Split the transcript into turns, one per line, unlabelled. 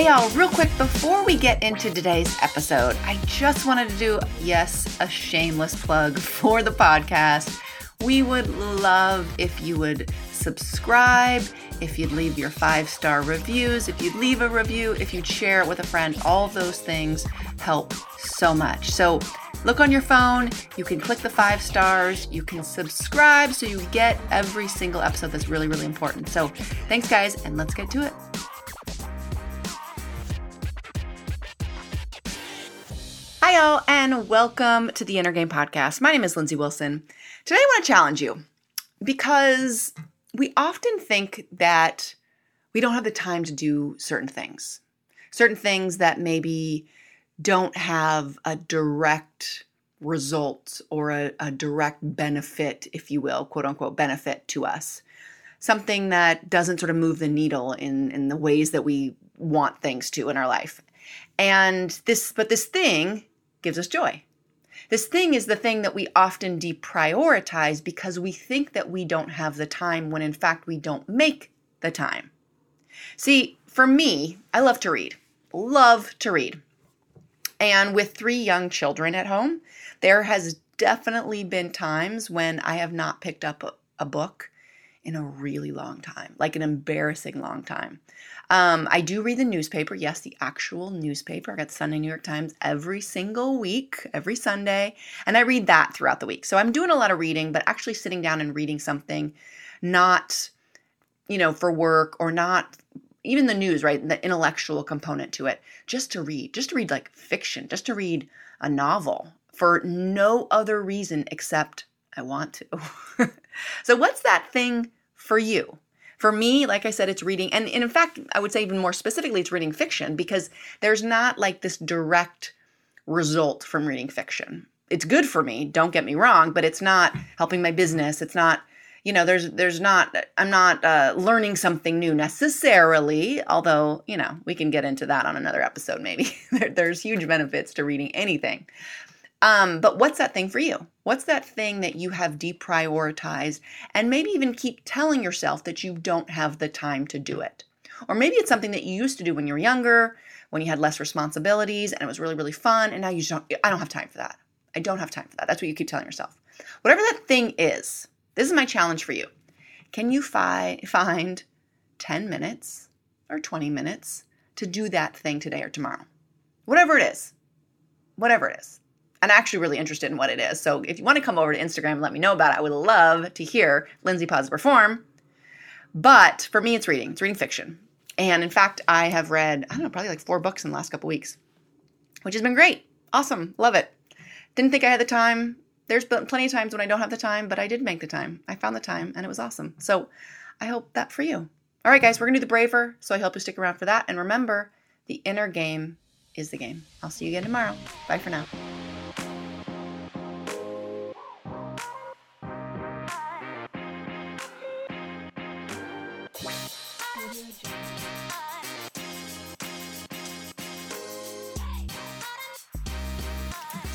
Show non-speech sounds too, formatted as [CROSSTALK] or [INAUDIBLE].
Hey, y'all, real quick before we get into today's episode, I just wanted to do, yes, a shameless plug for the podcast. We would love if you would subscribe, if you'd leave your five star reviews, if you'd leave a review, if you'd share it with a friend. All those things help so much. So look on your phone, you can click the five stars, you can subscribe so you get every single episode that's really, really important. So thanks, guys, and let's get to it. Hi, y'all, and welcome to the Inner Game Podcast. My name is Lindsey Wilson. Today, I want to challenge you because we often think that we don't have the time to do certain things, certain things that maybe don't have a direct result or a, a direct benefit, if you will, quote unquote, benefit to us. Something that doesn't sort of move the needle in, in the ways that we want things to in our life. And this, but this thing gives us joy. This thing is the thing that we often deprioritize because we think that we don't have the time when in fact we don't make the time. See, for me, I love to read. Love to read. And with three young children at home, there has definitely been times when I have not picked up a, a book in a really long time, like an embarrassing long time. Um, I do read the newspaper, yes, the actual newspaper. I got Sunday New York Times every single week, every Sunday, and I read that throughout the week. So I'm doing a lot of reading, but actually sitting down and reading something, not, you know, for work or not even the news, right? The intellectual component to it, just to read, just to read like fiction, just to read a novel for no other reason except I want to. [LAUGHS] so, what's that thing for you? For me, like I said, it's reading. And, in fact, I would say even more specifically, it's reading fiction because there's not like this direct result from reading fiction. It's good for me, don't get me wrong, but it's not helping my business. It's not, you know, there's there's not I'm not uh, learning something new necessarily. Although you know we can get into that on another episode. Maybe [LAUGHS] there, there's huge benefits to reading anything. Um, but what's that thing for you? What's that thing that you have deprioritized and maybe even keep telling yourself that you don't have the time to do it? Or maybe it's something that you used to do when you were younger, when you had less responsibilities and it was really, really fun, and now you just don't, I don't have time for that. I don't have time for that. That's what you keep telling yourself. Whatever that thing is, this is my challenge for you. Can you fi- find 10 minutes or 20 minutes to do that thing today or tomorrow? Whatever it is. Whatever it is. I'm actually really interested in what it is. So if you want to come over to Instagram and let me know about it, I would love to hear Lindsey Pause Perform. But for me, it's reading. It's reading fiction. And in fact, I have read, I don't know, probably like four books in the last couple weeks, which has been great. Awesome. Love it. Didn't think I had the time. There's been plenty of times when I don't have the time, but I did make the time. I found the time and it was awesome. So I hope that for you. All right, guys, we're going to do the braver. So I hope you stick around for that. And remember, the inner game is the game. I'll see you again tomorrow. Bye for now.